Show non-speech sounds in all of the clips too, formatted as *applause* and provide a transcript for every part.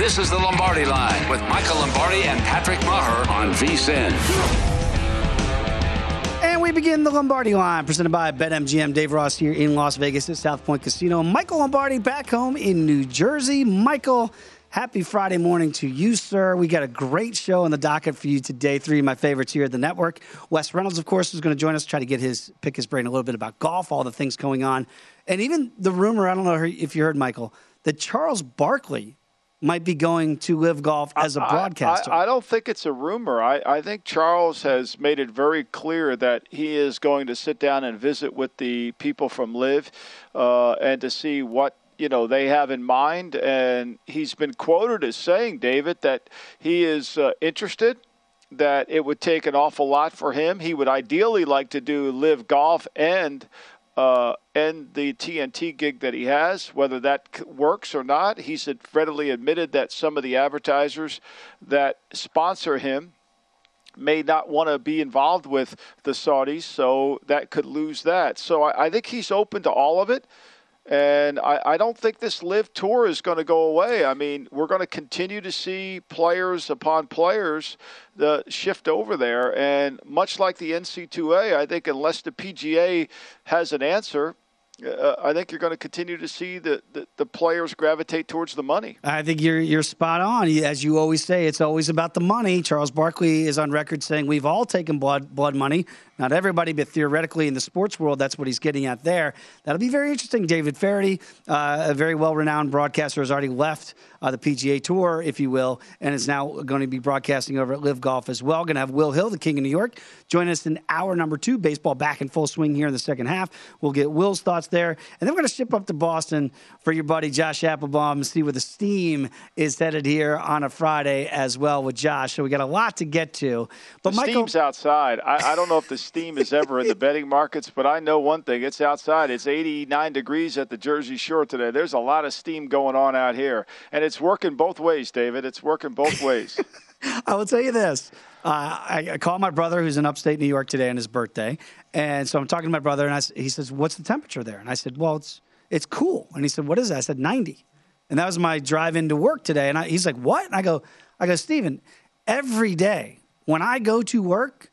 This is the Lombardi Line with Michael Lombardi and Patrick Maher on VSIN. And we begin the Lombardi line presented by BetMGM. Dave Ross here in Las Vegas at South Point Casino. Michael Lombardi back home in New Jersey. Michael, Happy Friday morning to you, sir. We got a great show on the docket for you today. Three of my favorites here at the network. Wes Reynolds, of course, is going to join us, try to get his pick his brain a little bit about golf, all the things going on, and even the rumor. I don't know if you heard, Michael, that Charles Barkley might be going to LIV Golf as a broadcaster. I, I, I, don't think it's a rumor. I, I think Charles has made it very clear that he is going to sit down and visit with the people from LIV uh, and to see what you know they have in mind. And he's been quoted as saying, David, that he is uh, interested. That it would take an awful lot for him. He would ideally like to do LIV golf and uh, and the TNT gig that he has, whether that works or not. He's readily admitted that some of the advertisers that sponsor him may not want to be involved with the Saudis, so that could lose that. So I, I think he's open to all of it. And I, I, don't think this LIV tour is going to go away. I mean, we're going to continue to see players upon players the shift over there. And much like the NC2A, I think unless the PGA has an answer, uh, I think you're going to continue to see the, the, the, players gravitate towards the money. I think you're you're spot on. As you always say, it's always about the money. Charles Barkley is on record saying we've all taken blood blood money. Not everybody, but theoretically in the sports world, that's what he's getting at there. That'll be very interesting. David Feherty, uh, a very well renowned broadcaster, has already left uh, the PGA Tour, if you will, and is now going to be broadcasting over at LIV Golf as well. Going to have Will Hill, the King of New York, join us in hour number two. Baseball back in full swing here in the second half. We'll get Will's thoughts there, and then we're going to ship up to Boston for your buddy Josh Applebaum and see where the steam is headed here on a Friday as well with Josh. So we got a lot to get to. But the Michael, steam's outside. I, I don't know if the steam is ever in the betting markets, but I know one thing: it's outside. It's 89 degrees at the Jersey Shore today. There's a lot of steam going on out here, and it's working both ways, David. It's working both ways. *laughs* I will tell you this. Uh, I, I called my brother who's in upstate New York today on his birthday. And so I'm talking to my brother, and I, he says, What's the temperature there? And I said, Well, it's, it's cool. And he said, What is that? I said, 90. And that was my drive into work today. And I, he's like, What? And I go, I go, Steven, every day when I go to work,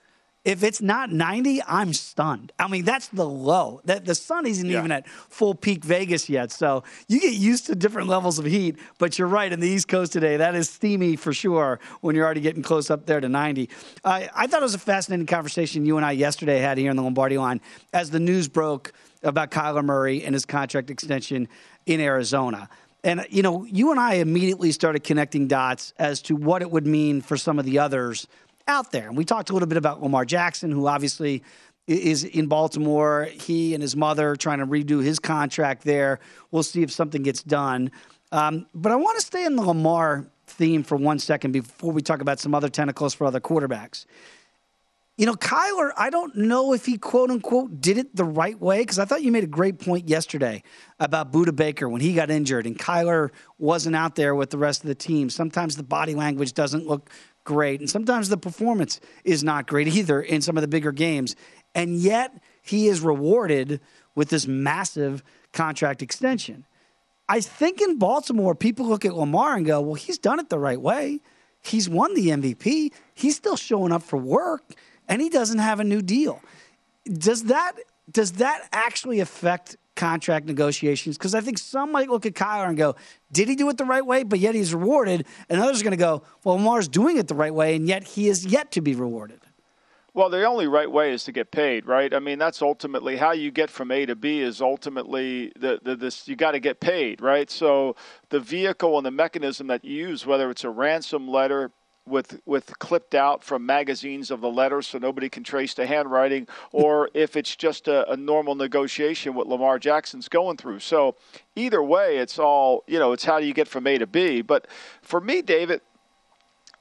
If it's not 90, I'm stunned. I mean, that's the low. That the sun isn't Yeah. even at full peak Vegas yet. So you get used to different levels of heat. But you're right. In the East Coast today, that is steamy for sure when you're already getting close up there to 90. I I thought it was a fascinating conversation you and I yesterday had here in the Lombardi line as the news broke about Kyler Murray and his contract extension in Arizona. And, you know, you and I immediately started connecting dots as to what it would mean for some of the others out there. And we talked a little bit about Lamar Jackson, who obviously is in Baltimore. He and his mother trying to redo his contract there. We'll see if something gets done. Um, but I want to stay in the Lamar theme for one second before we talk about some other tentacles for other quarterbacks. You know, Kyler, I don't know if he quote unquote did it the right way because I thought you made a great point yesterday about Budda Baker when he got injured and Kyler wasn't out there with the rest of the team. Sometimes the body language doesn't look great, and sometimes the performance is not great either in some of the bigger games. And yet he is rewarded with this massive contract extension. I think in Baltimore, people look at Lamar and go, well, he's done it the right way. He's won the MVP. He's still showing up for work, and he doesn't have a new deal. Does that does that actually affect contract negotiations? Because I think some might look at Kyler and go, did he do it the right way? But yet he's rewarded, and others are going to go, well, Lamar's doing it the right way, and yet he is yet to be rewarded. Well, the only right way is to get paid, right? I mean, that's ultimately how you get from A to B. Is ultimately the, the this you got to get paid, right? So the vehicle and the mechanism that you use, whether it's a ransom letter with with clipped out from magazines of the letter, so nobody can trace the handwriting, or *laughs* if it's just a, a normal negotiation what Lamar Jackson's going through. So either way, it's all you know. It's how do you get from A to B. But for me, David,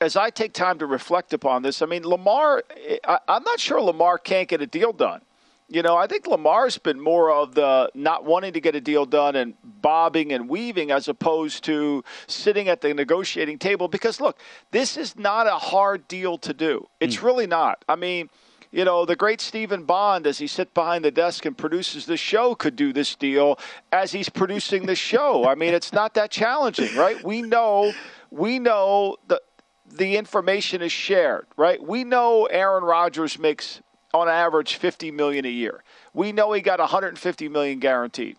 as I take time to reflect upon this, I mean, Lamar, I, I'm not sure Lamar can't get a deal done. You know, I think Lamar's been more of the not wanting to get a deal done and bobbing and weaving as opposed to sitting at the negotiating table because, look, this is not a hard deal to do. It's hmm. really not. I mean, you know, the great Stephen Bond, as he sits behind the desk and produces the show, could do this deal as he's producing the show. I mean, it's not that challenging, right? We know, we know the the information is shared, right? We know Aaron Rodgers makes on average 50 million a year. We know he got 150 million guaranteed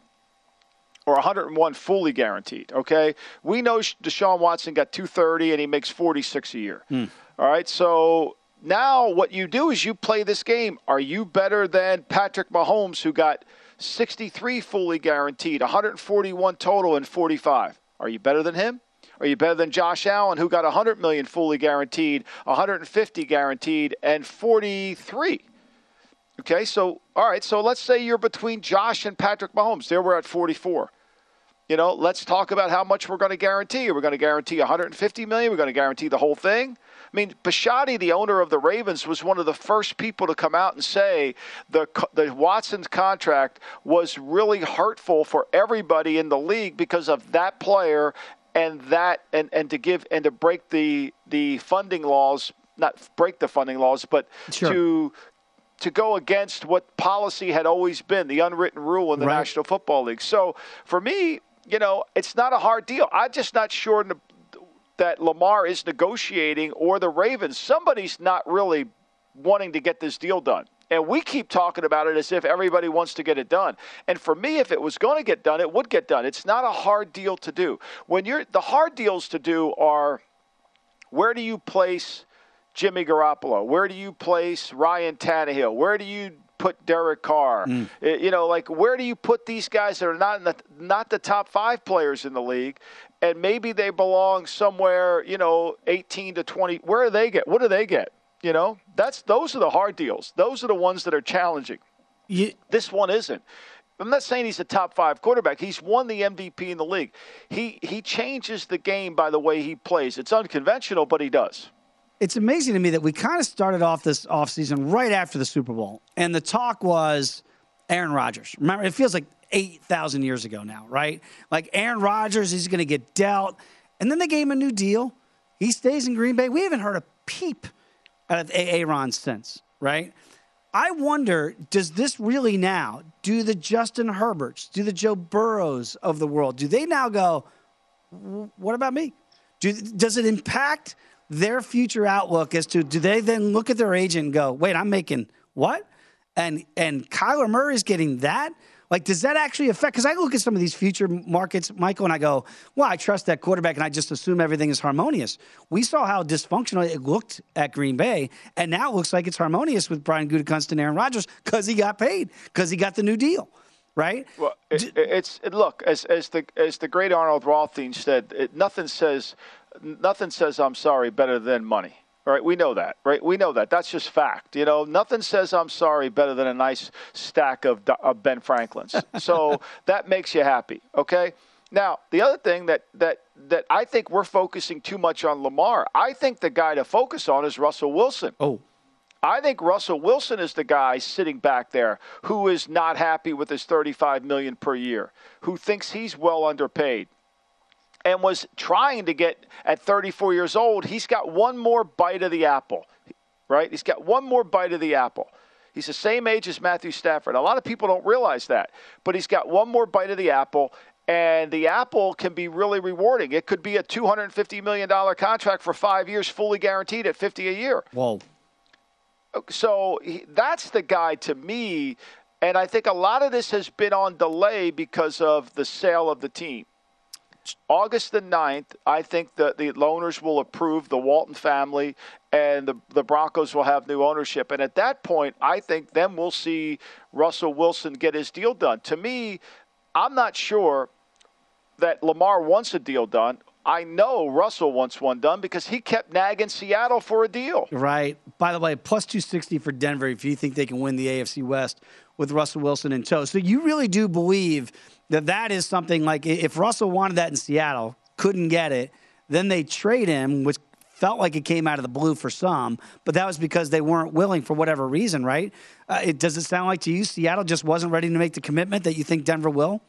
or 101 fully guaranteed, okay? We know Deshaun Watson got 230 and he makes 46 a year. Hmm. All right? So now what you do is you play this game. Are you better than Patrick Mahomes who got 63 fully guaranteed, 141 total and 45? Are you better than him? Are you better than Josh Allen, who got 100 million fully guaranteed, 150 guaranteed, and 43? Okay, so all right, so let's say you're between Josh and Patrick Mahomes. There we're at 44. You know, let's talk about how much we're going to guarantee. We're going to guarantee 150 million. We're going to guarantee the whole thing. I mean, Bisciotti, the owner of the Ravens, was one of the first people to come out and say the the Watson's contract was really hurtful for everybody in the league because of that player and that and, and to give and to break the the funding laws, not break the funding laws, but Sure. to to go against what policy had always been, the unwritten rule in the Right. National Football League. So for me, you know, it's not a hard deal. I'm just not sure that Lamar is negotiating or the Ravens. Somebody's not really wanting to get this deal done. And we keep talking about it as if everybody wants to get it done. And for me, if it was going to get done, it would get done. It's not a hard deal to do. When you're the hard deals to do are where do you place Jimmy Garoppolo? Where do you place Ryan Tannehill? Where do you put Derek Carr? Uh, You know, like where do you put these guys that are not in the, not the top five players in the league, and maybe they belong somewhere, you know, 18 to 20. Where do they get? What do they get? You know, that's those are the hard deals. Those are the ones that are challenging. This one isn't. I'm not saying he's a top five quarterback. He's won the MVP in the league. He he changes the game by the way he plays. It's unconventional, but he does. It's amazing to me that we kind of started off this offseason right after the Super Bowl, and the talk was Aaron Rodgers. Remember, it feels like 8,000 years ago now, right? Like Aaron Rodgers, he's going to get dealt. And then they gave him a new deal. He stays in Green Bay. We haven't heard a peep out of Aaron since, right? I wonder, does this really now, do the Justin Herberts, do the Joe Burrows of the world, do they now go, what about me? Do, does it impact their future outlook as to do they then look at their agent and go, wait, I'm making what? And and Kyler Murray's getting that? Like, does that actually affect? Because I look at some of these future markets, Michael, and I go, well, I trust that quarterback, and I just assume everything is harmonious. We saw how dysfunctional it looked at Green Bay, and now it looks like it's harmonious with Brian Gutekunst and Aaron Rodgers because he got paid, because he got the new deal right? Well, it, it's it, look as as the as the great Arnold Rothstein said, it, nothing says nothing says I'm sorry better than money. Right, we know that, right? We know that. That's just fact. You know, nothing says I'm sorry better than a nice stack of, of Ben Franklin's. *laughs* so that makes you happy, okay? Now, the other thing that, that, that I think we're focusing too much on Lamar, I think the guy to focus on is Russell Wilson. Oh. I think Russell Wilson is the guy sitting back there who is not happy with his 35 million per year, who thinks he's well underpaid and was trying to get at 34 years old, he's got one more bite of the apple. Right? He's got one more bite of the apple. He's the same age as Matthew Stafford. A lot of people don't realize that, but he's got one more bite of the apple and the apple can be really rewarding. It could be a $250 million contract for five years, fully guaranteed at 50 a year. Whoa so that's the guy to me. And I think a lot of this has been on delay because of the sale of the team. August the 9th, I think that the owners will approve the Walton family and the, the Broncos will have new ownership. And at that point, I think then we'll see Russell Wilson get his deal done. To me, I'm not sure that Lamar wants a deal done. I know Russell wants one done because he kept nagging Seattle for a deal. Right. By the way, plus 260 for Denver if you think they can win the AFC West with Russell Wilson in tow. So you really do believe that that is something like if Russell wanted that in Seattle, couldn't get it, then they trade him, which felt like it came out of the blue for some, but that was because they weren't willing for whatever reason, right? Uh, it, does it sound like to you Seattle just wasn't ready to make the commitment that you think Denver will?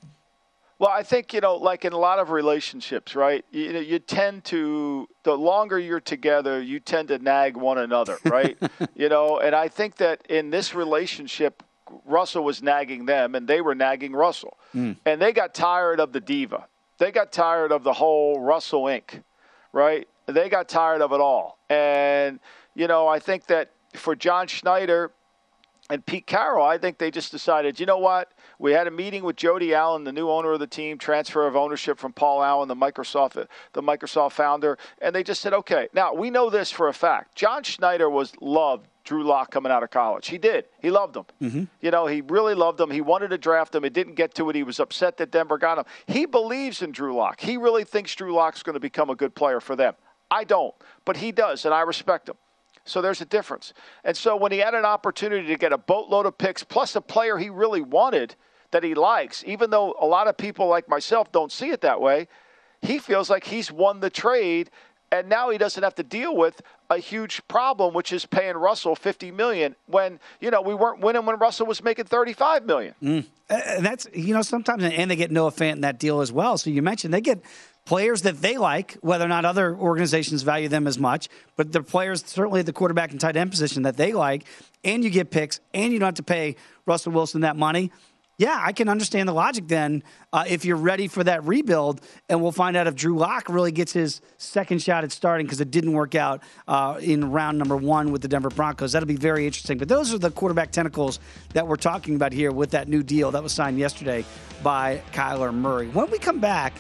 Well, I think you know, like in a lot of relationships, right? You know, you tend to the longer you're together, you tend to nag one another, right? *laughs* you know, and I think that in this relationship, Russell was nagging them, and they were nagging Russell, mm. and they got tired of the diva. They got tired of the whole Russell Inc. Right? They got tired of it all, and you know, I think that for John Schneider and Pete Carroll, I think they just decided, you know what? We had a meeting with Jody Allen, the new owner of the team, transfer of ownership from Paul Allen, the Microsoft, the Microsoft founder, and they just said, okay. Now we know this for a fact. John Schneider was loved Drew Lock coming out of college. He did. He loved him. Mm-hmm. You know, he really loved him. He wanted to draft him. It didn't get to it. He was upset that Denver got him. He believes in Drew Lock. He really thinks Drew Lock's going to become a good player for them. I don't, but he does, and I respect him. So there's a difference. And so when he had an opportunity to get a boatload of picks plus a player he really wanted – that he likes, even though a lot of people like myself don't see it that way, he feels like he's won the trade and now he doesn't have to deal with a huge problem which is paying Russell 50 million when you know we weren't winning when Russell was making 35 million. Mm. And that's you know sometimes and they get Noah Fant in that deal as well. So you mentioned they get players that they like, whether or not other organizations value them as much, but they're players certainly at the quarterback and tight end position that they like, and you get picks, and you don't have to pay Russell Wilson that money yeah, I can understand the logic then uh, if you're ready for that rebuild. And we'll find out if Drew Lock really gets his second shot at starting because it didn't work out uh, in round number one with the Denver Broncos. That'll be very interesting. But those are the quarterback tentacles that we're talking about here with that new deal that was signed yesterday by Kyler Murray. When we come back,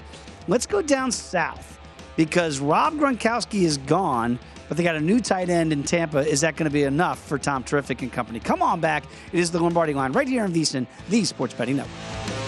let's go down south because Rob Gronkowski is gone but they got a new tight end in Tampa. Is that going to be enough for Tom Terrific and company? Come on back. It is the Lombardi line right here on VSIN, the Sports Betting Network.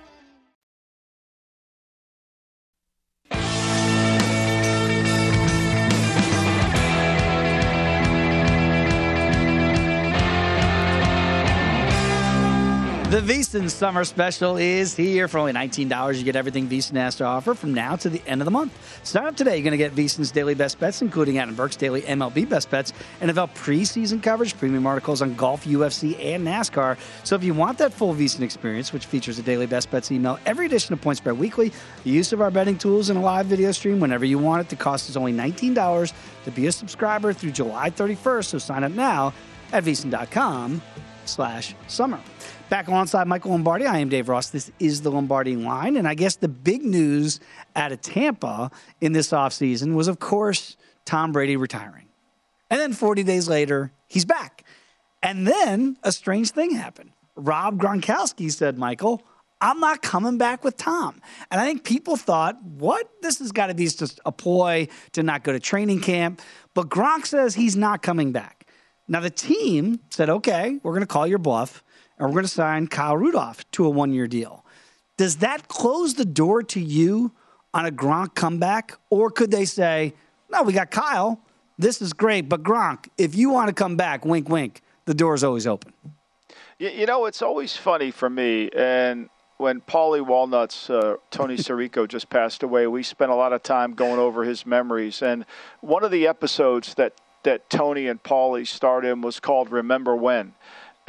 The VSiN Summer Special is here. For only $19, you get everything VSiN has to offer from now to the end of the month. Sign up today. You're going to get VSiN's daily best bets, including Adam Burke's daily MLB best bets, NFL preseason coverage, premium articles on golf, UFC, and NASCAR. So if you want that full VSiN experience, which features a daily best bets email, every edition of Point Spread Weekly, the use of our betting tools, and a live video stream whenever you want it, the cost is only $19 to be a subscriber through July 31st. So sign up now at VSiN.com slash summer. Back alongside Michael Lombardi, I am Dave Ross. This is the Lombardi line. And I guess the big news out of Tampa in this offseason was, of course, Tom Brady retiring. And then 40 days later, he's back. And then a strange thing happened. Rob Gronkowski said, Michael, I'm not coming back with Tom. And I think people thought, what? This has got to be just a ploy to not go to training camp. But Gronk says he's not coming back. Now, the team said, okay, we're going to call your bluff and we're going to sign Kyle Rudolph to a one year deal. Does that close the door to you on a Gronk comeback? Or could they say, no, we got Kyle. This is great. But Gronk, if you want to come back, wink, wink, the door's always open. You know, it's always funny for me. And when Paulie Walnuts, uh, Tony *laughs* Sirico just passed away, we spent a lot of time going over his memories. And one of the episodes that, that Tony and Paulie starred in was called Remember When.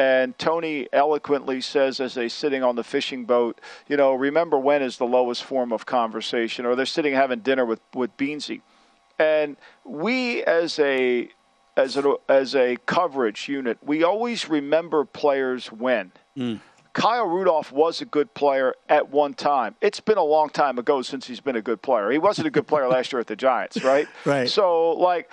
And Tony eloquently says, as they're sitting on the fishing boat, you know, remember when is the lowest form of conversation, or they're sitting having dinner with with Beansie, and we as a as a as a coverage unit, we always remember players when. Mm. Kyle Rudolph was a good player at one time. It's been a long time ago since he's been a good player. He wasn't a good player *laughs* last year at the Giants, right? Right. So, like,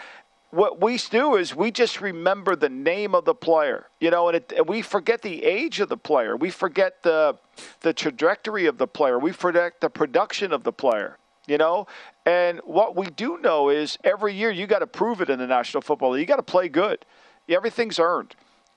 what we do is we just remember the name of the player, you know, and, it, and, we forget the age of the player. We forget the the trajectory of the player. We forget the production of the player, you know. And what we do know is every year you got to prove it in the National Football League. You got to play good. Everything's earned.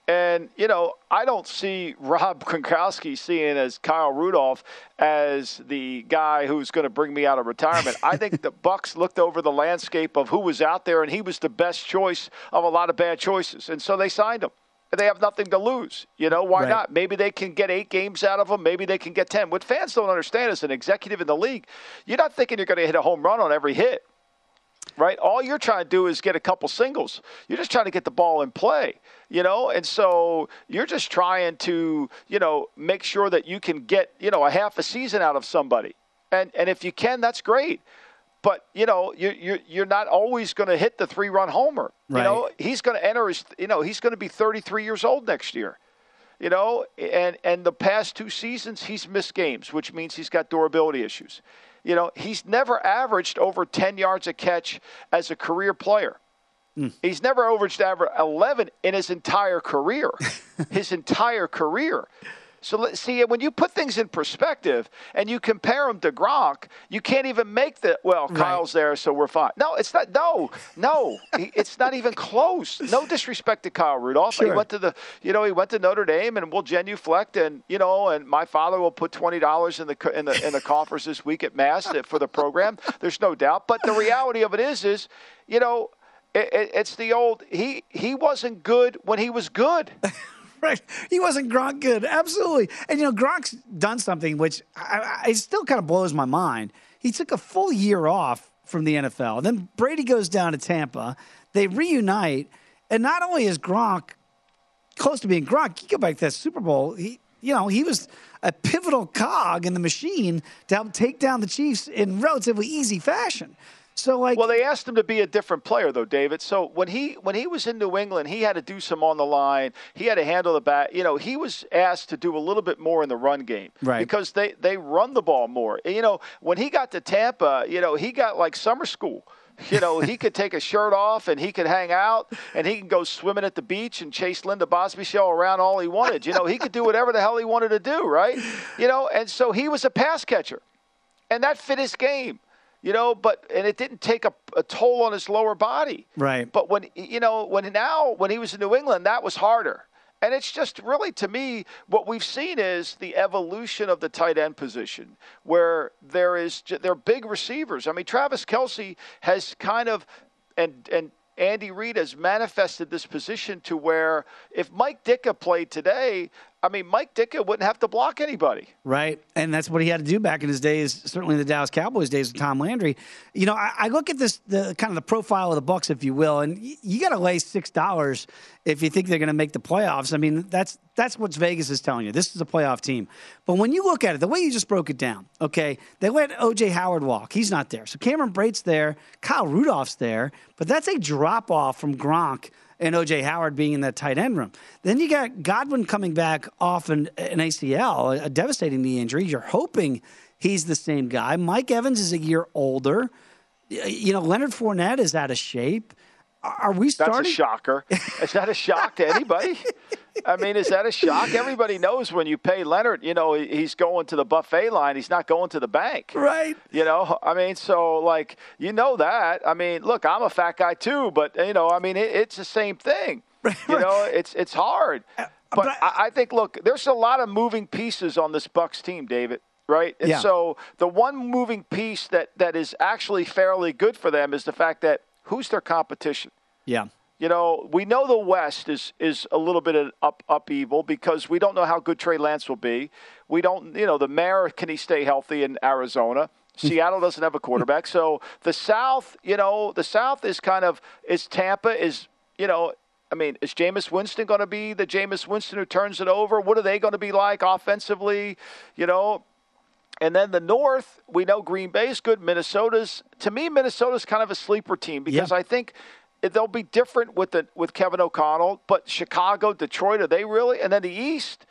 And, you know, I don't see Rob *laughs* Gronkowski seeing as Kyle Rudolph as the guy who's going to bring me out of retirement. I think the *laughs* Bucs looked over the landscape of who was out there, and he was the best choice of a lot of bad choices. And so they signed him. And They have nothing to lose. You know, why Right. not? Maybe they can get eight games out of him. Maybe they can get 10. What fans don't understand as an executive in the league, you're not thinking you're going to hit a home run on every hit right? All you're trying to do is get a couple singles. You're just trying to get the ball in play, you know? And so you're just trying to, you know, make sure that you can get, you know, a half a season out of somebody. And and if you can, that's great. But, you know, you're, you're, you're not always going to hit the three run homer. Right. You know, he's going to enter his, you know, he's going to be 33 years old next year. You know, and and the past two seasons he's missed games, which means he's got durability issues. You know, he's never averaged over 10 yards a catch as a career player. Hmm. He's never averaged ever 11 in his entire career. *laughs* his entire career. So let's see when you put things in perspective and you compare him to Gronk, you can't even make the well. Kyle's there, so we're fine. No, it's not. No, no, it's not even close. No *laughs* disrespect to Kyle Rudolph. He went to the, you know, he went to Notre Dame, and we'll genuflect, and you know, and my father will put twenty dollars in the in the in the *laughs* coffers this week at Mass for the program. There's no doubt. But the reality of it is, is you know. It, it, it's the old he he wasn't good when he was good. *laughs* Right. He wasn't Gronk good. Absolutely. And, you know, Gronk's done something which I, I, it still kind of blows my mind. He took a full year off from the NFL. Then Brady goes down to Tampa. They reunite. And not only is Gronk close to being Gronk, you go back to that Super Bowl, he, you know, he was a pivotal cog in the machine to help take down the Chiefs in relatively easy fashion. So, like, well, they asked him to be a different player, though, David. So when he when he was in New England, he had to do some on the line. He had to handle the bat. You know, he was asked to do a little bit more in the run game, Right. Because they they run the ball more. You know, when he got to Tampa, you know, he got like summer school. You know, he could take a shirt off and he could hang out and he can go swimming at the beach and chase Linda Bosby show around all he wanted. You know, he could do whatever the hell he wanted to do, right? You know, and so he was a pass catcher and that fit his game, you know. But and it didn't take a, a toll on his lower body. Right. But when you know when now when he was in New England, that was harder. And it's just really to me what we've seen is the evolution of the tight end position, where there is are big receivers. I mean, Travis Kelce has kind of and and. Andy Reid has manifested this position to where if Mike Ditka played today, I mean, Mike Ditka wouldn't have to block anybody. Right. And that's what he had to do back in his days, certainly in the Dallas Cowboys days with Tom Landry. You know, I, I look at this, the kind of the profile of the Bucs, if you will, and y- you got to lay $6 if you think they're going to make the playoffs. I mean, that's that's what Vegas is telling you. This is a playoff team. But when you look at it, the way you just broke it down, okay, they let OJ Howard walk. He's not there. So Cameron Brate's there. Kyle Rudolph's there. But that's a drop off from Gronk and OJ Howard being in that tight end room. Then you got Godwin coming back off an, an ACL, a devastating knee injury. You're hoping he's the same guy. Mike Evans is a year older. You know, Leonard Fournette is out of shape. Are we That's starting? a shocker. Is that a shock to anybody? I mean, is that a shock? Everybody knows when you pay Leonard, you know, he's going to the buffet line. He's not going to the bank. Right. You know, I mean, so like, you know that. I mean, look, I'm a fat guy too, but you know, I mean, it, it's the same thing. *laughs* You know, it's it's hard. Uh, but, I, I think, look, there's a lot of moving pieces on this Bucs team, David. Right, and Yeah. so the one moving piece that that is actually fairly good for them is the fact that who's their competition. Yeah. You know, we know the West is is a little bit of up upheaval because we don't know how good Trey Lance will be. We don't, you know, the mayor can he stay healthy in Arizona? *laughs* Seattle doesn't have a quarterback, so the South, you know, the South is kind of is Tampa is, you know. I mean, is Jameis Winston going to be the Jameis Winston who turns it over? What are they going to be like offensively? You know, and then the North, we know Green Bay's good. Minnesota's to me, Minnesota's kind of a sleeper team because I think they'll be different with the with Kevin O'Connell. But Chicago, Detroit, are they really? And then the East,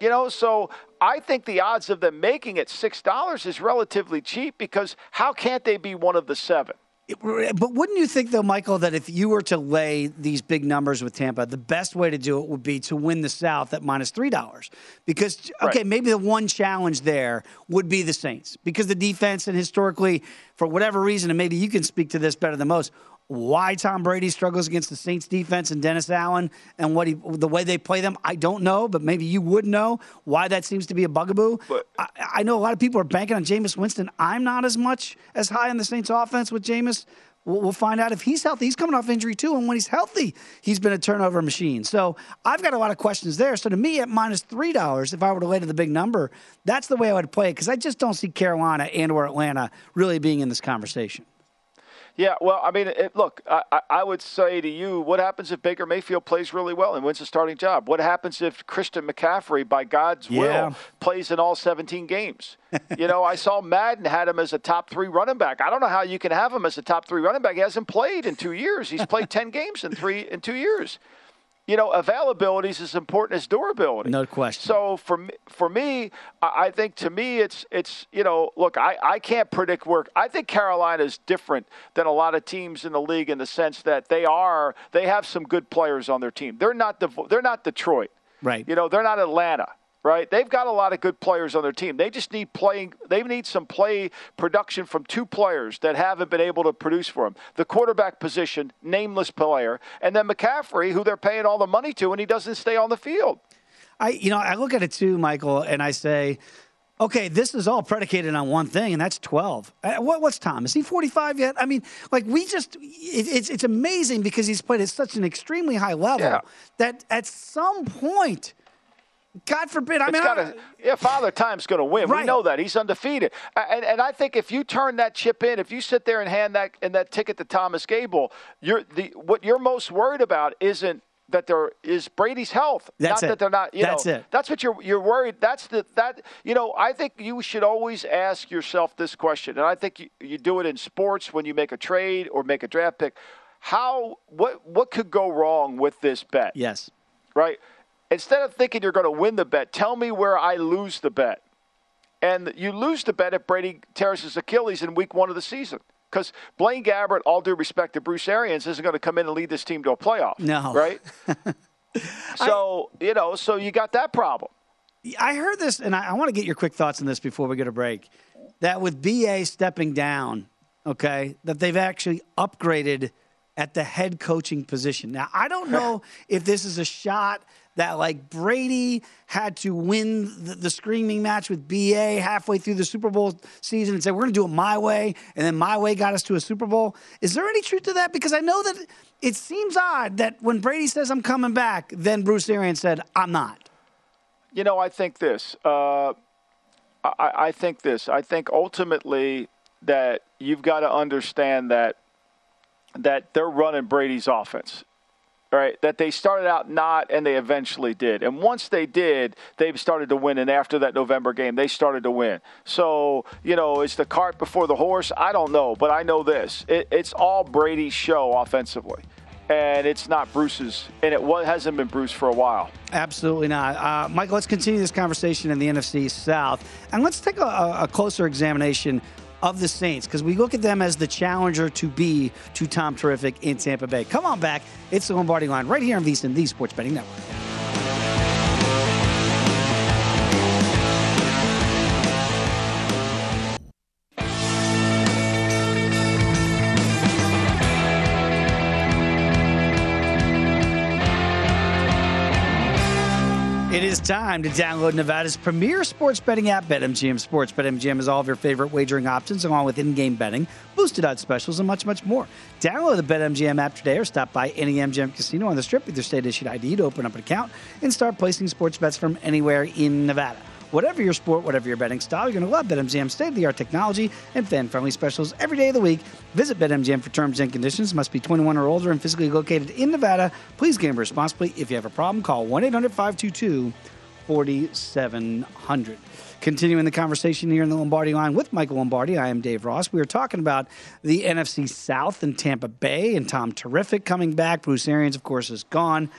You know, so I think the odds of them making it six dollars is relatively cheap because how can't they be one of the seven? But wouldn't you think, though, Michael, that if you were to lay these big numbers with Tampa, the best way to do it would be to win the South at minus three dollars? Because okay, Right. maybe the one challenge there would be the Saints because the defense and historically, for whatever reason, and maybe you can speak to this better than most. Why Tom Brady struggles against the Saints defense and Dennis Allen and what he the way they play them, I don't know, but maybe you would know why that seems to be a bugaboo. I, I know a lot of people are banking on Jameis Winston. I'm not as much as high on the Saints offense with Jameis. We'll, we'll find out if he's healthy. He's coming off injury too, and when he's healthy, he's been a turnover machine. So I've got a lot of questions there. So to me, at minus three dollars, if I were to lay to the big number, that's the way I would play it because I just don't see Carolina and or Atlanta really being in this conversation. Yeah, well, I mean, it, look, I, I- would say to you, what happens if Baker Mayfield plays really well and wins the starting job? What happens if Christian McCaffrey, by God's Yeah. will, plays in all 17 games? *laughs* you know, I saw Madden had him as a top three running back. I don't know how you can have him as a top three running back. He hasn't played in two years. He's played *laughs* 10 games in three in two years. You know, availability is as important as durability. No question. So for me, for me, I I think to me it's it's you know look I, I can't predict work. I think Carolina is different than a lot of teams in the league in the sense that they are they have some good players on their team. They're not the they're not Detroit. Right. You know they're not Atlanta. Right, they've got a lot of good players on their team. They just need playing. They need some play production from two players that haven't been able to produce for them: the quarterback position, nameless player, and then McCaffrey, who they're paying all the money to, and he doesn't stay on the field. I, you know, I look at it too, Michael, and I say, okay, this is all predicated on one thing, and that's 12. Uh, What, what's Tom? Is he 45 yet? I mean, like, we just, it, it's, it's amazing because he's played at such an extremely high level Yeah. that at some point, God forbid, I mean, gotta, yeah, Father Time's going to win. We know that he's undefeated, and and I think if you turn that chip in, if you sit there and hand that and that ticket to Thomas Gable, you're the what you're most worried about isn't that there is Brady's health, That's not it. that they're not. You That's know, it. That's what you're you're worried. That's the that you know. I think you should always ask yourself this question, and I think you, you do it in sports when you make a trade or make a draft pick. How what what could go wrong with this bet? yes. right? Instead of thinking you're going to win the bet, tell me where I lose the bet. And you lose the bet if Brady tears his Achilles in week one of the season. Because Blaine Gabbert, all due respect to Bruce Arians, isn't going to come in and lead this team to a playoff. No. Right? *laughs* so, you know, so you got that problem. I heard this, and I, I want to get your quick thoughts on this before we go to break. That with BA stepping down, okay, that they've actually upgraded at the head coaching position. Now, I don't know *laughs* if this is a shot that like Brady had to win the, the screaming match with BA halfway through the Super Bowl season and say, we're going to do it my way. And then my way got us to a Super Bowl. Is there any truth to that? Because I know that it seems odd that when Brady says, I'm coming back, then Bruce Arians said, I'm not. You know, I think this. Uh, I, I think this. I think ultimately that you've got to understand that that they're running Brady's offense. Right, that they started out not, and they eventually did. And once they did, they started to win. And after that November game, they started to win. So you know, is the cart before the horse? I don't know, but I know this: it, it's all Brady's show offensively, and it's not Bruce's. And it hasn't been Bruce for a while. Absolutely not. Uh, Michael, let's continue this conversation in the NFC South. And let's take a- a closer examination of the Saints because we look at them as the challenger to be to Tom Terrific in Tampa Bay. Come on back. It's the Lombardi line right here on VSIN, the Sports Betting Network. Is time to download Nevada's premier sports betting app, BetMGM Sports. BetMGM has all of your favorite wagering options, along with in-game betting, boosted odds specials, and much, much more. Download the BetMGM app today, or stop by any MGM casino on the Strip with your state-issued ID to open up an account and start placing sports bets from anywhere in Nevada. Whatever your sport, whatever your betting style, you're going to love BetMGM's state-of-the-art technology and fan-friendly specials every day of the week. Visit BetMGM for terms and conditions. Must be 21 or older and physically located in Nevada. Please gamble responsibly. If you have a problem, call 1-800-522-4700. Continuing the conversation here in the Lombardi line with Michael Lombardi, I am Dave Ross. We are talking about the NFC South and Tampa Bay and Tom Terrific coming back. Bruce Arians, of course, is gone.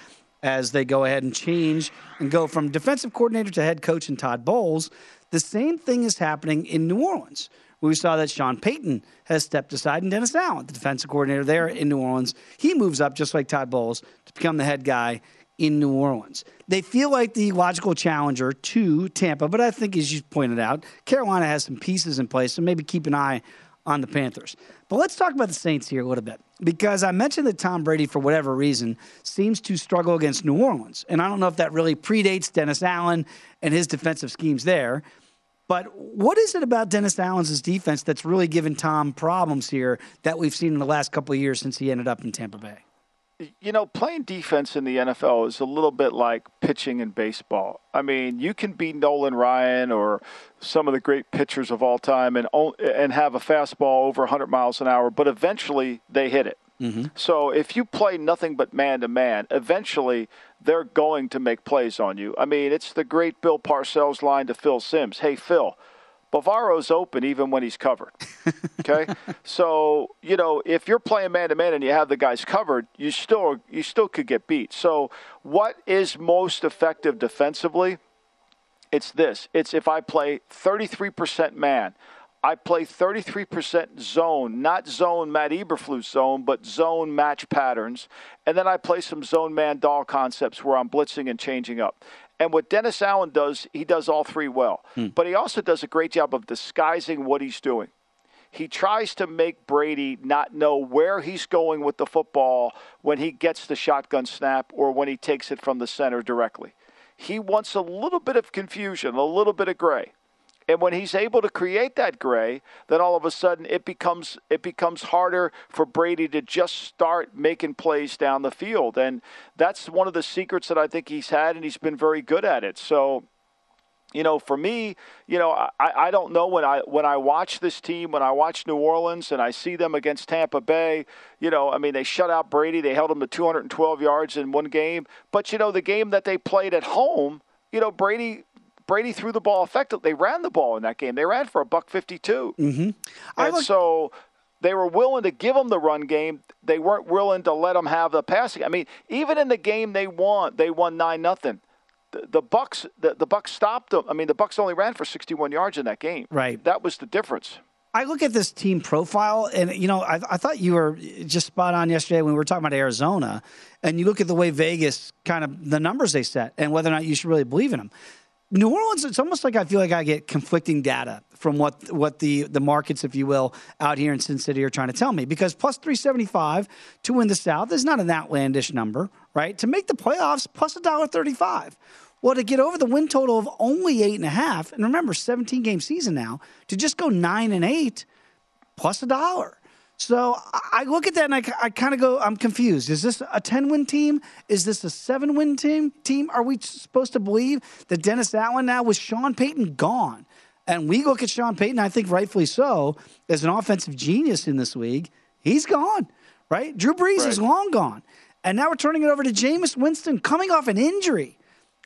As they go ahead and change and go from defensive coordinator to head coach in Todd Bowles. The same thing is happening in New Orleans. We saw that Sean Payton has stepped aside, and Dennis Allen, the defensive coordinator there in New Orleans, he moves up just like Todd Bowles to become the head guy in New Orleans. They feel like the logical challenger to Tampa, but I think, as you pointed out, Carolina has some pieces in place, so maybe keep an eye on the Panthers. But let's talk about the Saints here a little bit because I mentioned that Tom Brady, for whatever reason, seems to struggle against New Orleans. And I don't know if that really predates Dennis Allen and his defensive schemes there. But what is it about Dennis Allen's defense that's really given Tom problems here that we've seen in the last couple of years since he ended up in Tampa Bay? You know, playing defense in the NFL is a little bit like pitching in baseball. I mean, you can be Nolan Ryan or some of the great pitchers of all time and and have a fastball over 100 miles an hour, but eventually they hit it. Mm-hmm. So if you play nothing but man to man, eventually they're going to make plays on you. I mean, it's the great Bill Parcells line to Phil Simms. Hey, Phil, Bavaro's open even when he's covered. Okay, *laughs* so you know if you're playing man to man and you have the guys covered, you still you still could get beat. So what is most effective defensively? It's this. It's if I play 33% man. I play 33% zone, not zone Matt Eberflus zone, but zone match patterns. And then I play some zone man doll concepts where I'm blitzing and changing up. And what Dennis Allen does, he does all three well. Hmm. But he also does a great job of disguising what he's doing. He tries to make Brady not know where he's going with the football when he gets the shotgun snap or when he takes it from the center directly. He wants a little bit of confusion, a little bit of gray. And when he's able to create that gray, then all of a sudden it becomes it becomes harder for Brady to just start making plays down the field. And that's one of the secrets that I think he's had and he's been very good at it. So you know, for me, you know, I, I don't know when I when I watch this team, when I watch New Orleans and I see them against Tampa Bay, you know, I mean they shut out Brady, they held him to 212 yards in one game, but you know the game that they played at home, you know, Brady Brady threw the ball effectively. They ran the ball in that game. They ran for a buck 52. Mm-hmm. And look- so they were willing to give them the run game. They weren't willing to let them have the passing. I mean, even in the game they won, they won nine nothing. The, the Bucs, the, the Bucs stopped them. I mean, the Bucs only ran for 61 yards in that game. Right. That was the difference. I look at this team profile, and you know, I, I, thought you were just spot on yesterday when we were talking about Arizona, and you look at the way Vegas kind of the numbers they set, and whether or not you should really believe in them. New Orleans, it's almost like I feel like I get conflicting data from what what the the markets, if you will, out here in Sin City are trying to tell me. Because plus three seventy five to win the South is not an outlandish number, right? To make the playoffs, plus a dollar thirty five. Well, to get over the win total of only eight and a half, and remember, seventeen game season now, to just go nine and eight, plus a dollar. So I look at that and I, I kind of go, I'm confused. Is this a 10 win team? Is this a seven win team? Team? Are we supposed to believe that Dennis Allen now with Sean Payton gone? And we look at Sean Payton, I think rightfully so, as an offensive genius in this league. He's gone, right? Drew Brees right. is long gone. And now we're turning it over to Jameis Winston coming off an injury.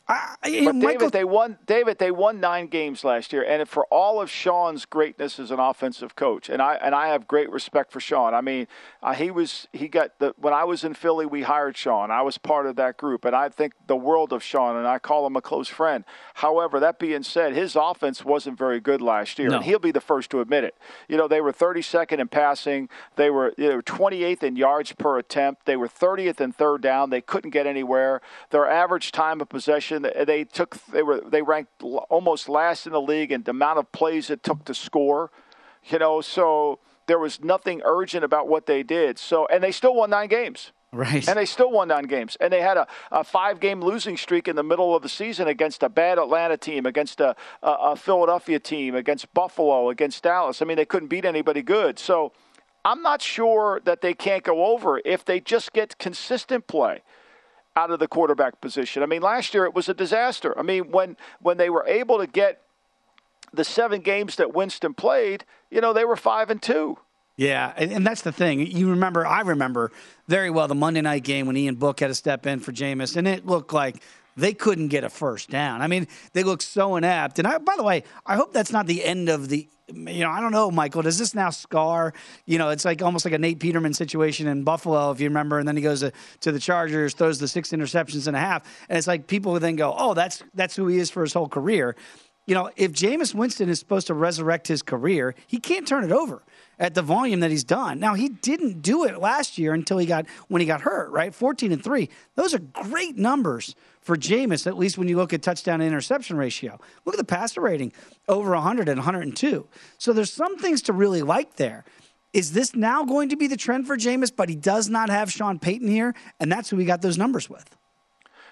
I, but Michael... David, they won. David, they won nine games last year, and for all of Sean's greatness as an offensive coach, and I and I have great respect for Sean. I mean, uh, he was he got the when I was in Philly, we hired Sean. I was part of that group, and I think the world of Sean, and I call him a close friend. However, that being said, his offense wasn't very good last year, no. and he'll be the first to admit it. You know, they were 32nd in passing, they were they were 28th in yards per attempt, they were 30th in third down. They couldn't get anywhere. Their average time of possession they took they were they ranked almost last in the league in the amount of plays it took to score. You know, so there was nothing urgent about what they did. So and they still won nine games. Right. And they still won nine games. And they had a, a five game losing streak in the middle of the season against a bad Atlanta team, against a, a, a Philadelphia team, against Buffalo, against Dallas. I mean, they couldn't beat anybody good. So I'm not sure that they can't go over if they just get consistent play out of the quarterback position. I mean, last year it was a disaster. I mean, when when they were able to get the seven games that Winston played, you know, they were five and two. Yeah, and, and, that's the thing. You remember, I remember very well the Monday night game when Ian Book had to step in for Jameis, and it looked like they couldn't get a first down. I mean, they look so inept. And I, by the way, I hope that's not the end of the. You know, I don't know, Michael. Does this now scar? You know, it's like almost like a Nate Peterman situation in Buffalo, if you remember. And then he goes to, to the Chargers, throws the six interceptions and a half, and it's like people then go, "Oh, that's that's who he is for his whole career." You know, if Jameis Winston is supposed to resurrect his career, he can't turn it over at the volume that he's done. Now he didn't do it last year until he got when he got hurt, right? 14 and 3. Those are great numbers for Jameis, at least when you look at touchdown interception ratio. Look at the passer rating, over 100 and 102. So there's some things to really like there. Is this now going to be the trend for Jameis, but he does not have Sean Payton here, and that's who we got those numbers with?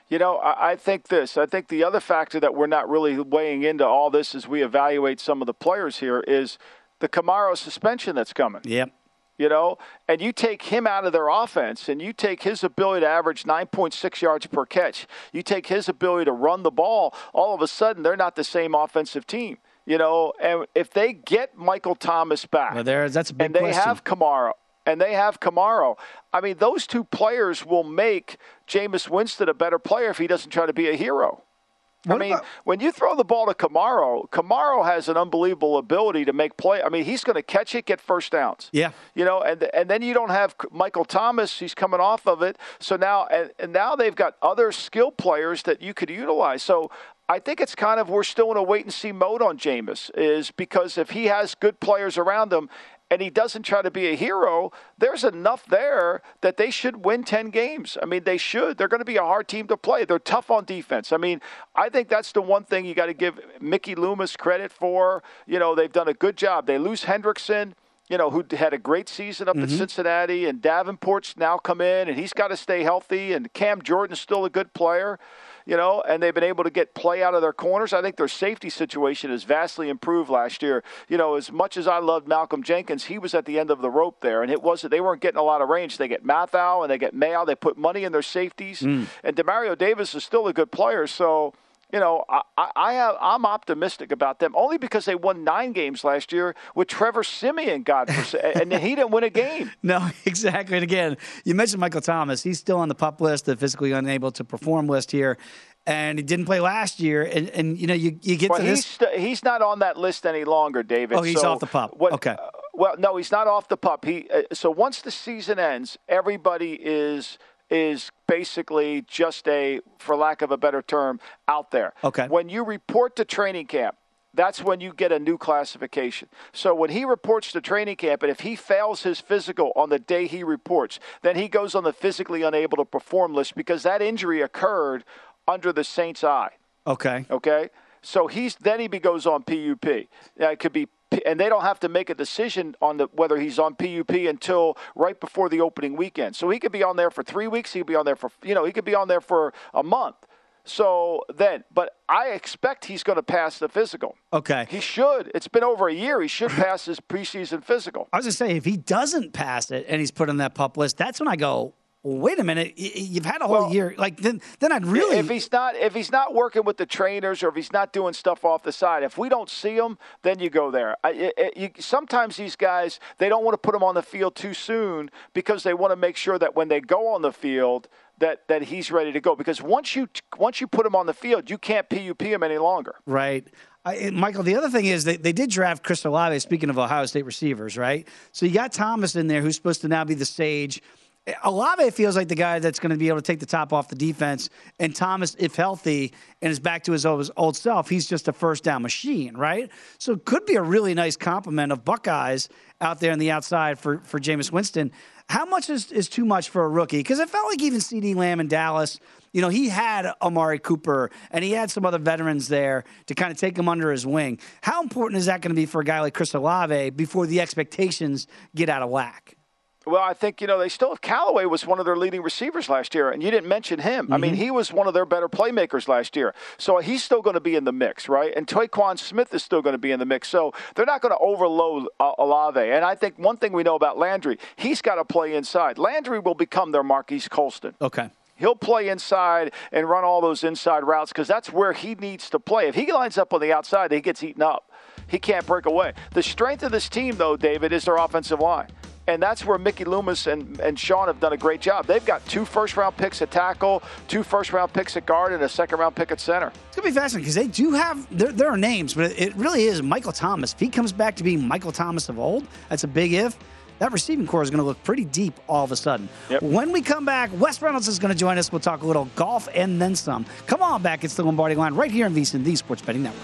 You know, I, I think this. I think the other factor that we're not really weighing into all this as we evaluate some of the players here is the Kamara suspension that's coming. Yep. You know, and you take him out of their offense and you take his ability to average 9.6 yards per catch, you take his ability to run the ball, all of a sudden they're not the same offensive team. You know, and if they get Michael Thomas back, well, there, that's a big and they question. have Kamara, and they have Kamara. I mean, those two players will make Jameis Winston a better player if he doesn't try to be a hero. I mean, about- when you throw the ball to Kamara, Kamara has an unbelievable ability to make play. I mean, he's going to catch it, get first downs. Yeah. You know, and and then you don't have Michael Thomas. He's coming off of it. So now and, and now they've got other skill players that you could utilize. So I think it's kind of we're still in a wait and see mode on Jameis is because if he has good players around him and he doesn't try to be a hero, there's enough there that they should win 10 games. I mean, they should. They're going to be a hard team to play. They're tough on defense. I mean, I think that's the one thing you got to give Mickey Loomis credit for. You know, they've done a good job. They lose Hendrickson you know, who had a great season up at mm-hmm. Cincinnati, and Davenport's now come in, and he's got to stay healthy, and Cam Jordan's still a good player, you know, and they've been able to get play out of their corners. I think their safety situation has vastly improved last year. You know, as much as I loved Malcolm Jenkins, he was at the end of the rope there, and it wasn't. They weren't getting a lot of range. They get Mathieu and they get Mayo. They put money in their safeties, hmm. and Demario Davis is still a good player. So you know, I, I- have I'm optimistic about them only because they won nine games last year with Trevor Siemian, God, for, and he didn't win a game. *laughs* No, *laughs* exactly. And again, you mentioned Michael Thomas. He's still on the pup list, the physically unable to perform list here. And he didn't play last year. And, and you know, you, you get Well, to he's this. st- he's not on that list any longer, David. Oh, he's So off the pup. what- okay. uh, well, no, he's not off the pup. He uh, so once the season ends, everybody is is basically just a, for lack of a better term, out there. Okay. When you report to training camp, that's when you get a new classification. So when he reports to training camp, and if he fails his physical on the day he reports, then he goes on the physically unable to perform list because that injury occurred under the Saints' eye. Okay. Okay, so he's then he goes on PUP. Now, it could be, and they don't have to make a decision on the whether he's on PUP until right before the opening weekend. So he could be on there for three weeks. He could be on there for you know he could be on there for a month. So then, but I expect he's going to pass the physical. Okay. He should. It's been over a year. He should pass his preseason physical. I was going to say, if he doesn't pass it and he's put on that pup list, that's when I go, well, wait a minute. You've had a whole year. Like, then, then I'd really. If he's not, if he's not working with the trainers, or if he's not doing stuff off the side, if we don't see him, then you go there. I, it- you, sometimes these guys they don't want to put him on the field too soon because they want to make sure that when they go on the field that that he's ready to go. Because once you once you put him on the field, you can't PUP him any longer. Right. I, Michael, the other thing is they, they did draft Chris Olave, speaking of Ohio State receivers, right? So you got Thomas in there who's supposed to now be the sage. Olave feels like the guy that's going to be able to take the top off the defense. And Thomas, if healthy and is back to his old, old self, he's just a first down machine, right? So it could be a really nice complement of Buckeyes out there on the outside for, for Jameis Winston. How much is, is too much for a rookie? Because it felt like even CeeDee Lamb in Dallas, you know, he had Amari Cooper and he had some other veterans there to kind of take him under his wing. How important is that going to be for a guy like Chris Olave before the expectations get out of whack? Well, I think you know they still have Callaway was one of their leading receivers last year, and you didn't mention him. I mean, Mm-hmm. he was one of their better playmakers last year, so he's still going to be in the mix, right? And Tre'Quan Smith is still going to be in the mix, so they're not going to overload uh, Olave. And I think one thing we know about Landry, he's got to play inside. Landry will become their Marques Colston. Okay. He'll play inside and run all those inside routes because that's where he needs to play. If he lines up on the outside, he gets eaten up. He can't break away. The strength of this team, though, David, is their offensive line. And that's where Mickey Loomis and, and Sean have done a great job. They've got two first round picks at tackle, two first round picks at guard, and a second round pick at center. It's going to be fascinating because they do have, there, there are names, but it really is Michael Thomas. If he comes back to being Michael Thomas of old, that's a big if. That receiving core is going to look pretty deep all of a sudden. Yep. When we come back, Wes Reynolds is going to join us. We'll talk a little golf and then some. Come on back. It's the Lombardi line right here on VSIN, the Sports Betting Network.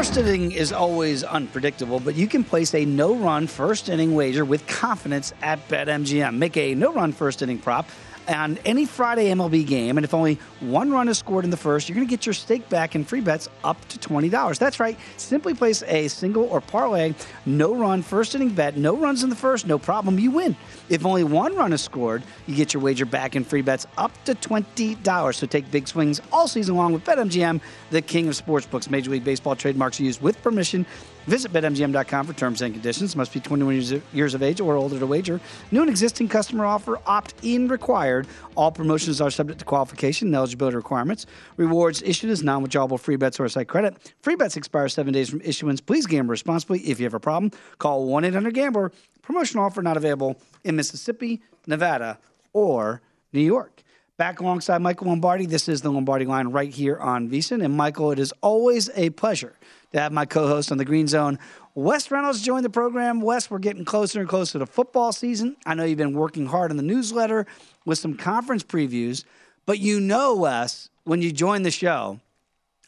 First inning is always unpredictable, but you can place a no run first inning wager with confidence at BetMGM. Make a no run first inning prop on any Friday MLB game, and if only one run is scored in the first, you're going to get your stake back in free bets up to $20. That's right. Simply place a single or parlay, no run first inning bet, no runs in the first, no problem, you win. If only one run is scored, you get your wager back in free bets up to $20. So take big swings all season long with BetMGM, the king of sportsbooks. Major League Baseball trademarks used with permission. Visit BetMGM.com for terms and conditions. Must be 21 years of- age or older to wager. New and existing customer offer. Opt-in required. All promotions are subject to qualification and eligibility requirements. Rewards issued as non-withdrawable free bets or site credit. Free bets expire seven days from issuance. Please gamble responsibly. If you have a problem, call 1-800-GAMBLER. Promotional offer not available in Mississippi, Nevada, or New York. Back alongside Michael Lombardi. This is the Lombardi line right here on VSiN. And Michael, it is always a pleasure to have my co-host on the Green Zone, Wes Reynolds, joined the program. Wes, we're getting closer and closer to football season. I know you've been working hard on the newsletter with some conference previews, but you know, Wes, when you join the show,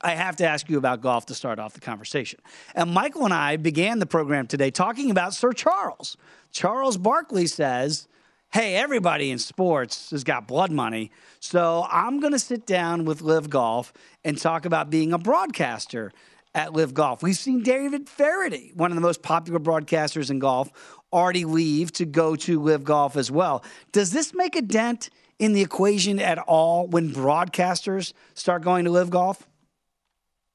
I have to ask you about golf to start off the conversation. And Michael and I began the program today talking about Sir Charles. Charles Barkley says, Hey, everybody in sports has got blood money. So I'm going to sit down with LIV Golf and talk about being a broadcaster at LIV Golf. We've seen David Feherty, one of the most popular broadcasters in golf, already leave to go to LIV Golf as well. Does this make a dent in the equation at all when broadcasters start going to LIV Golf?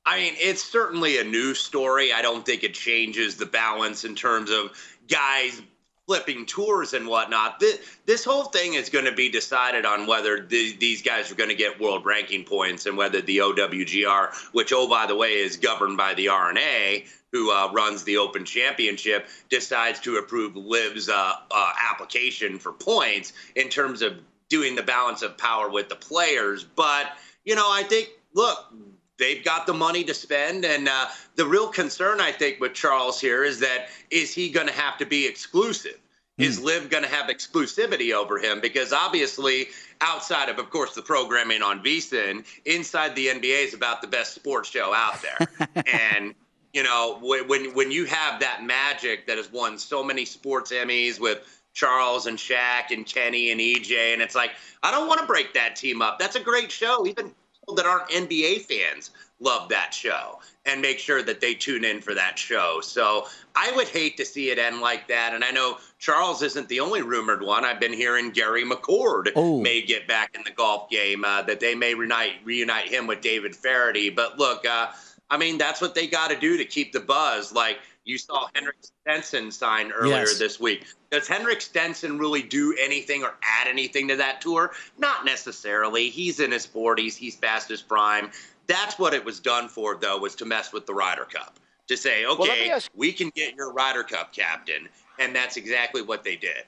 I mean, it's certainly a news story. I don't think it changes the balance in terms of guys flipping tours and whatnot. This, this whole thing is going to be decided on whether th- these guys are going to get world ranking points and whether the OWGR, which, oh, by the way, is governed by the R&A, who uh, runs the Open Championship, decides to approve LIV's uh, uh, application for points in terms of doing the balance of power with the players. But, you know, I think, look, they've got the money to spend. And uh, the real concern, I think, with Charles here is that is he going to have to be exclusive? Is LIV going to have exclusivity over him? Because obviously, outside of, of course, the programming on VSiN, inside the NBA is about the best sports show out there. *laughs* and you know, when when you have that magic that has won so many sports Emmys with Charles and Shaq and Kenny and EJ, and it's like I don't want to break that team up. That's a great show. Even people that aren't NBA fans love that show and make sure that they tune in for that show. So I would hate to see it end like that. And I know Charles isn't the only rumored one. I've been hearing Gary McCord Oh. may get back in the golf game, uh, that they may reunite, reunite him with David Feherty. But look, uh, I mean, that's what they got to do to keep the buzz. Like you saw Henrik Stenson sign earlier Yes. this week. Does Henrik Stenson really do anything or add anything to that tour? Not necessarily. He's in his 40s. He's past his prime. That's what it was done for, though, was to mess with the Ryder Cup. To say, let me okay, ask- we can get your Ryder Cup captain. And that's exactly what they did.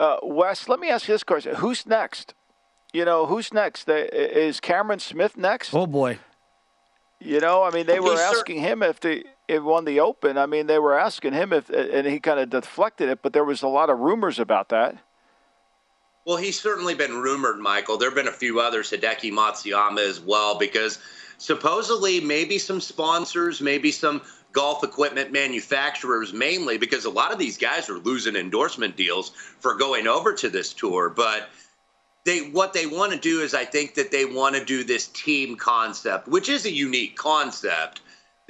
Uh, Wes, let me ask you this question: Who's next? You know, who's next? Is Cameron Smith next? Oh boy. You know, I mean, they were He's asking him if they he won the Open. I mean, they were asking him if, and he kind of deflected it. But there was a lot of rumors about that. Well, he's certainly been rumored, Michael. There have been a few others, Hideki Matsuyama as well, because supposedly maybe some sponsors, maybe some golf equipment manufacturers mainly, because a lot of these guys are losing endorsement deals for going over to this tour. But they what they want to do is I think that they want to do this team concept, which is a unique concept.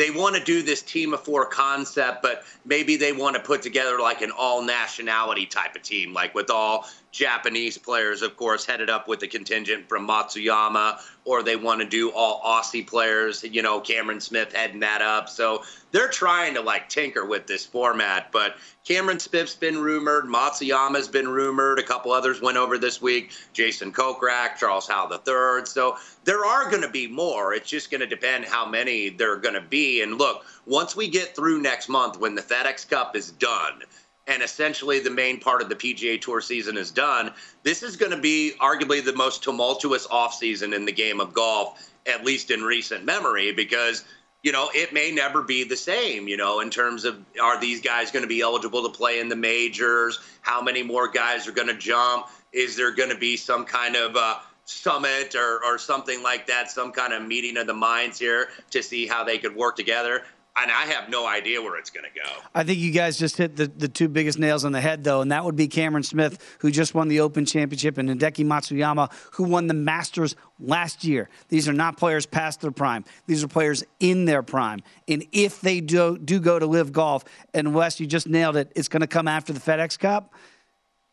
They want to do this team of four concept, but maybe they want to put together like an all nationality type of team, like with all Japanese players, of course, headed up with the contingent from Matsuyama, or they want to do all Aussie players, you know, Cameron Smith heading that up. So they're trying to like tinker with this format, but Cameron Smith's been rumored, Matsuyama's been rumored, a couple others went over this week, Jason Kokrak, Charles Howell III. So there are going to be more. It's just going to depend how many there are going to be. And look, once we get through next month, when the FedEx Cup is done, and essentially the main part of the PGA Tour season is done, this is going to be arguably the most tumultuous offseason in the game of golf, at least in recent memory, because you know it may never be the same. You know, in terms of are these guys going to be eligible to play in the majors? How many more guys are going to jump? Is there going to be some kind of uh, summit or, or something like that, some kind of meeting of the minds here to see how they could work together? And I have no idea where it's going to go. I think you guys just hit the, the two biggest nails on the head, though, and that would be Cameron Smith, who just won the Open Championship, and Hideki Matsuyama, who won the Masters last year. These are not players past their prime. These are players in their prime. And if they do, do go to LIV golf, and Wes, you just nailed it, it's going to come after the FedEx Cup.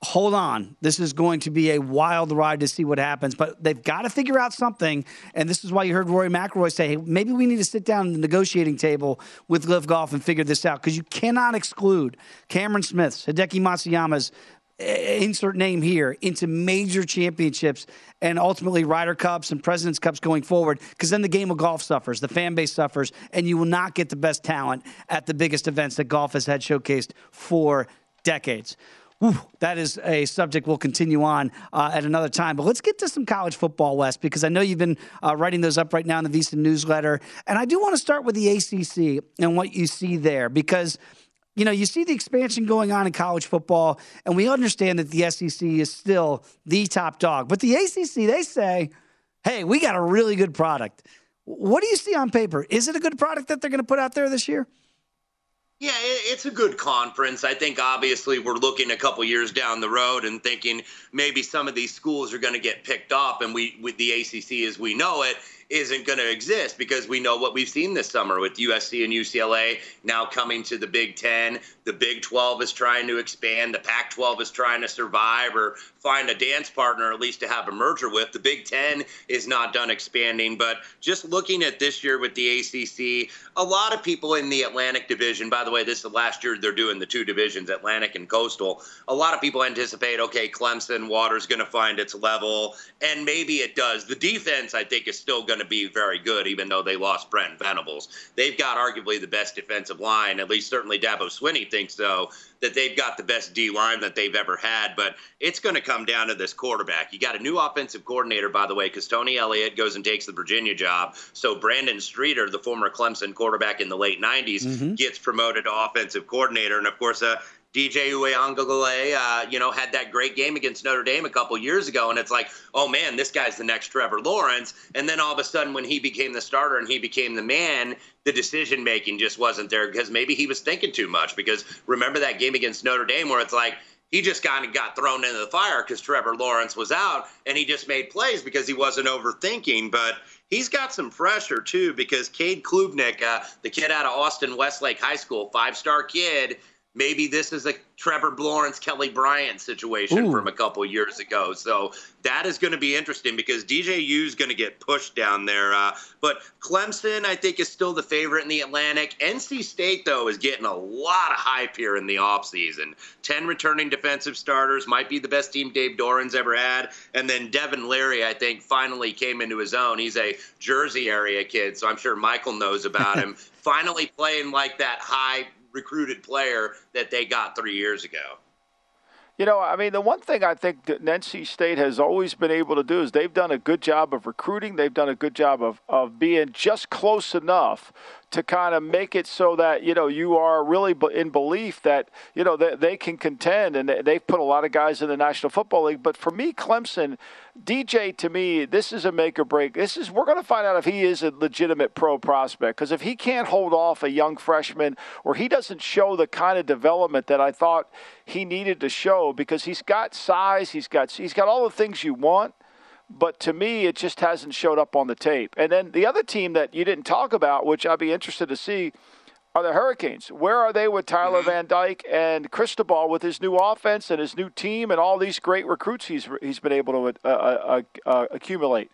Hold on. This is going to be a wild ride to see what happens, but they've got to figure out something. And this is why you heard Rory McIlroy say, hey, maybe we need to sit down at the negotiating table with LIV Golf and figure this out because you cannot exclude Cameron Smith's, Hideki Matsuyama's, eh, insert name here into major championships and ultimately Ryder Cups and President's Cups going forward because then the game of golf suffers, the fan base suffers, and you will not get the best talent at the biggest events that golf has had showcased for decades. Whew, that is a subject we'll continue on uh, at another time. But let's get to some college football, Wes, because I know you've been uh, writing those up right now in the VSiN newsletter. And I do want to start with the ACC and what you see there because you know, you see the expansion going on in college football, and we understand that the SEC is still the top dog. But the ACC, they say, hey, we got a really good product. What do you see on paper? Is it a good product that they're going to put out there this year? Yeah, it's a good conference. I think obviously we're looking a couple years down the road and thinking maybe some of these schools are going to get picked up, and we with the ACC as we know it isn't going to exist because we know what we've seen this summer with USC and UCLA now coming to the Big Ten. The Big 12 is trying to expand. The Pac 12 is trying to survive or find a dance partner, at least to have a merger with. The Big Ten is not done expanding. But just looking at this year with the ACC, a lot of people in the Atlantic Division, by the way, this is the last year they're doing the two divisions, Atlantic and Coastal. A lot of people anticipate, okay, Clemson, Water's going to find its level. And maybe it does. The defense, I think, is still going to be very good, even though they lost Brent Venables. They've got arguably the best defensive line, at least certainly Dabo Swinney thinks so, that they've got the best D line that they've ever had. But it's going to come down to this quarterback. You got a new offensive coordinator, by the way, because Tony Elliott goes and takes the Virginia job. So Brandon Streeter, the former Clemson quarterback in the late 90s, mm-hmm. gets promoted to offensive coordinator. And of course, uh, DJ Uiagalelei, uh, you know, had that great game against Notre Dame a couple years ago, and it's like, oh man, this guy's the next Trevor Lawrence. And then all of a sudden, when he became the starter and he became the man, the decision making just wasn't there because maybe he was thinking too much. Because remember that game against Notre Dame where it's like he just kind of got thrown into the fire because Trevor Lawrence was out, and he just made plays because he wasn't overthinking, but. He's got some pressure too because Cade Klubnik, uh, the kid out of Austin Westlake High School, five-star kid, maybe this is a Trevor Lawrence, Kelly Bryant situation Ooh. from a couple years ago. So that is going to be interesting because DJU is going to get pushed down there. Uh, but Clemson, I think, is still the favorite in the Atlantic. NC State, though, is getting a lot of hype here in the offseason. 10 returning defensive starters, might be the best team Dave Doeren's ever had. And then Devin Leary, I think, finally came into his own. He's a Jersey area kid, so I'm sure Michael knows about *laughs* him. finally playing like that high recruited player that they got three years ago. You know, I mean, the one thing I think that NC State has always been able to do is they've done a good job of recruiting. They've done a good job of, of being just close enough to kind of make it so that you know you are really in belief that you know they, they can contend and they've put a lot of guys in the National Football League. But for me, Clemson, DJ, to me, this is a make or break. This is we're going to find out if he is a legitimate pro prospect because if he can't hold off a young freshman or he doesn't show the kind of development that I thought he needed to show because he's got size, he's got he's got all the things you want but to me, it just hasn't showed up on the tape. And then the other team that you didn't talk about, which I'd be interested to see, are the Hurricanes. Where are they with Tyler mm-hmm. Van Dyke and Cristobal with his new offense and his new team and all these great recruits he's he's been able to uh, uh, uh, accumulate?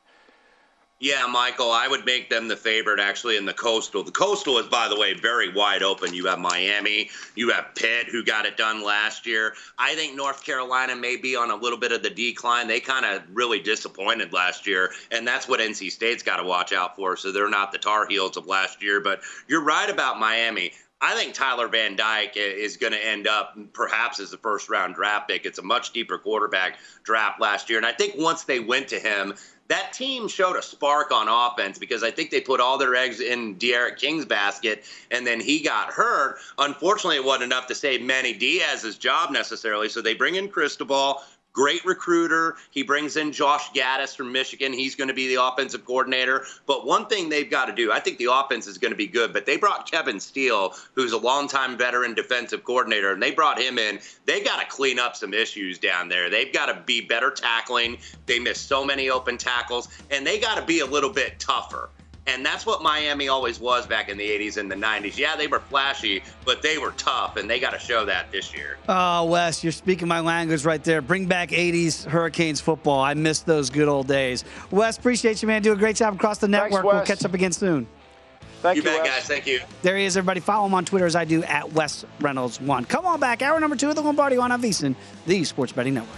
Yeah, Michael, I would make them the favorite actually in the Coastal. The Coastal is, by the way, very wide open. You have Miami, you have Pitt, who got it done last year. I think North Carolina may be on a little bit of the decline. They kind of really disappointed last year, and that's what NC State's got to watch out for. So they're not the Tar Heels of last year. But you're right about Miami. I think Tyler Van Dyke is going to end up perhaps as the first round draft pick. It's a much deeper quarterback draft last year. And I think once they went to him, that team showed a spark on offense because I think they put all their eggs in D'Eriq King's basket, and then he got hurt. Unfortunately, it wasn't enough to save Manny Diaz's job necessarily. So they bring in Cristobal, great recruiter. He brings in Josh Gattis from Michigan. He's going to be the offensive coordinator. But one thing they've got to do, I think the offense is going to be good, but they brought Kevin Steele, who's a longtime veteran defensive coordinator, and they brought him in. They got to clean up some issues down there. They've got to be better tackling. They miss so many open tackles, and they got to be a little bit tougher. And that's what Miami always was back in the 80s and the 90s. Yeah, they were flashy, but they were tough, and they got to show that this year. Oh, Wes, you're speaking my language right there. Bring back 80s Hurricanes football. I miss those good old days. Wes, appreciate you, man. Do a great job across the network. Thanks, we'll catch up again soon. Thank you, you, bet, Wes. guys. Thank you. There he is, everybody. Follow him on Twitter as I do at Wes Reynolds one. Come on back. Hour number two of the Lombardi on VSiN, the Sports Betting Network.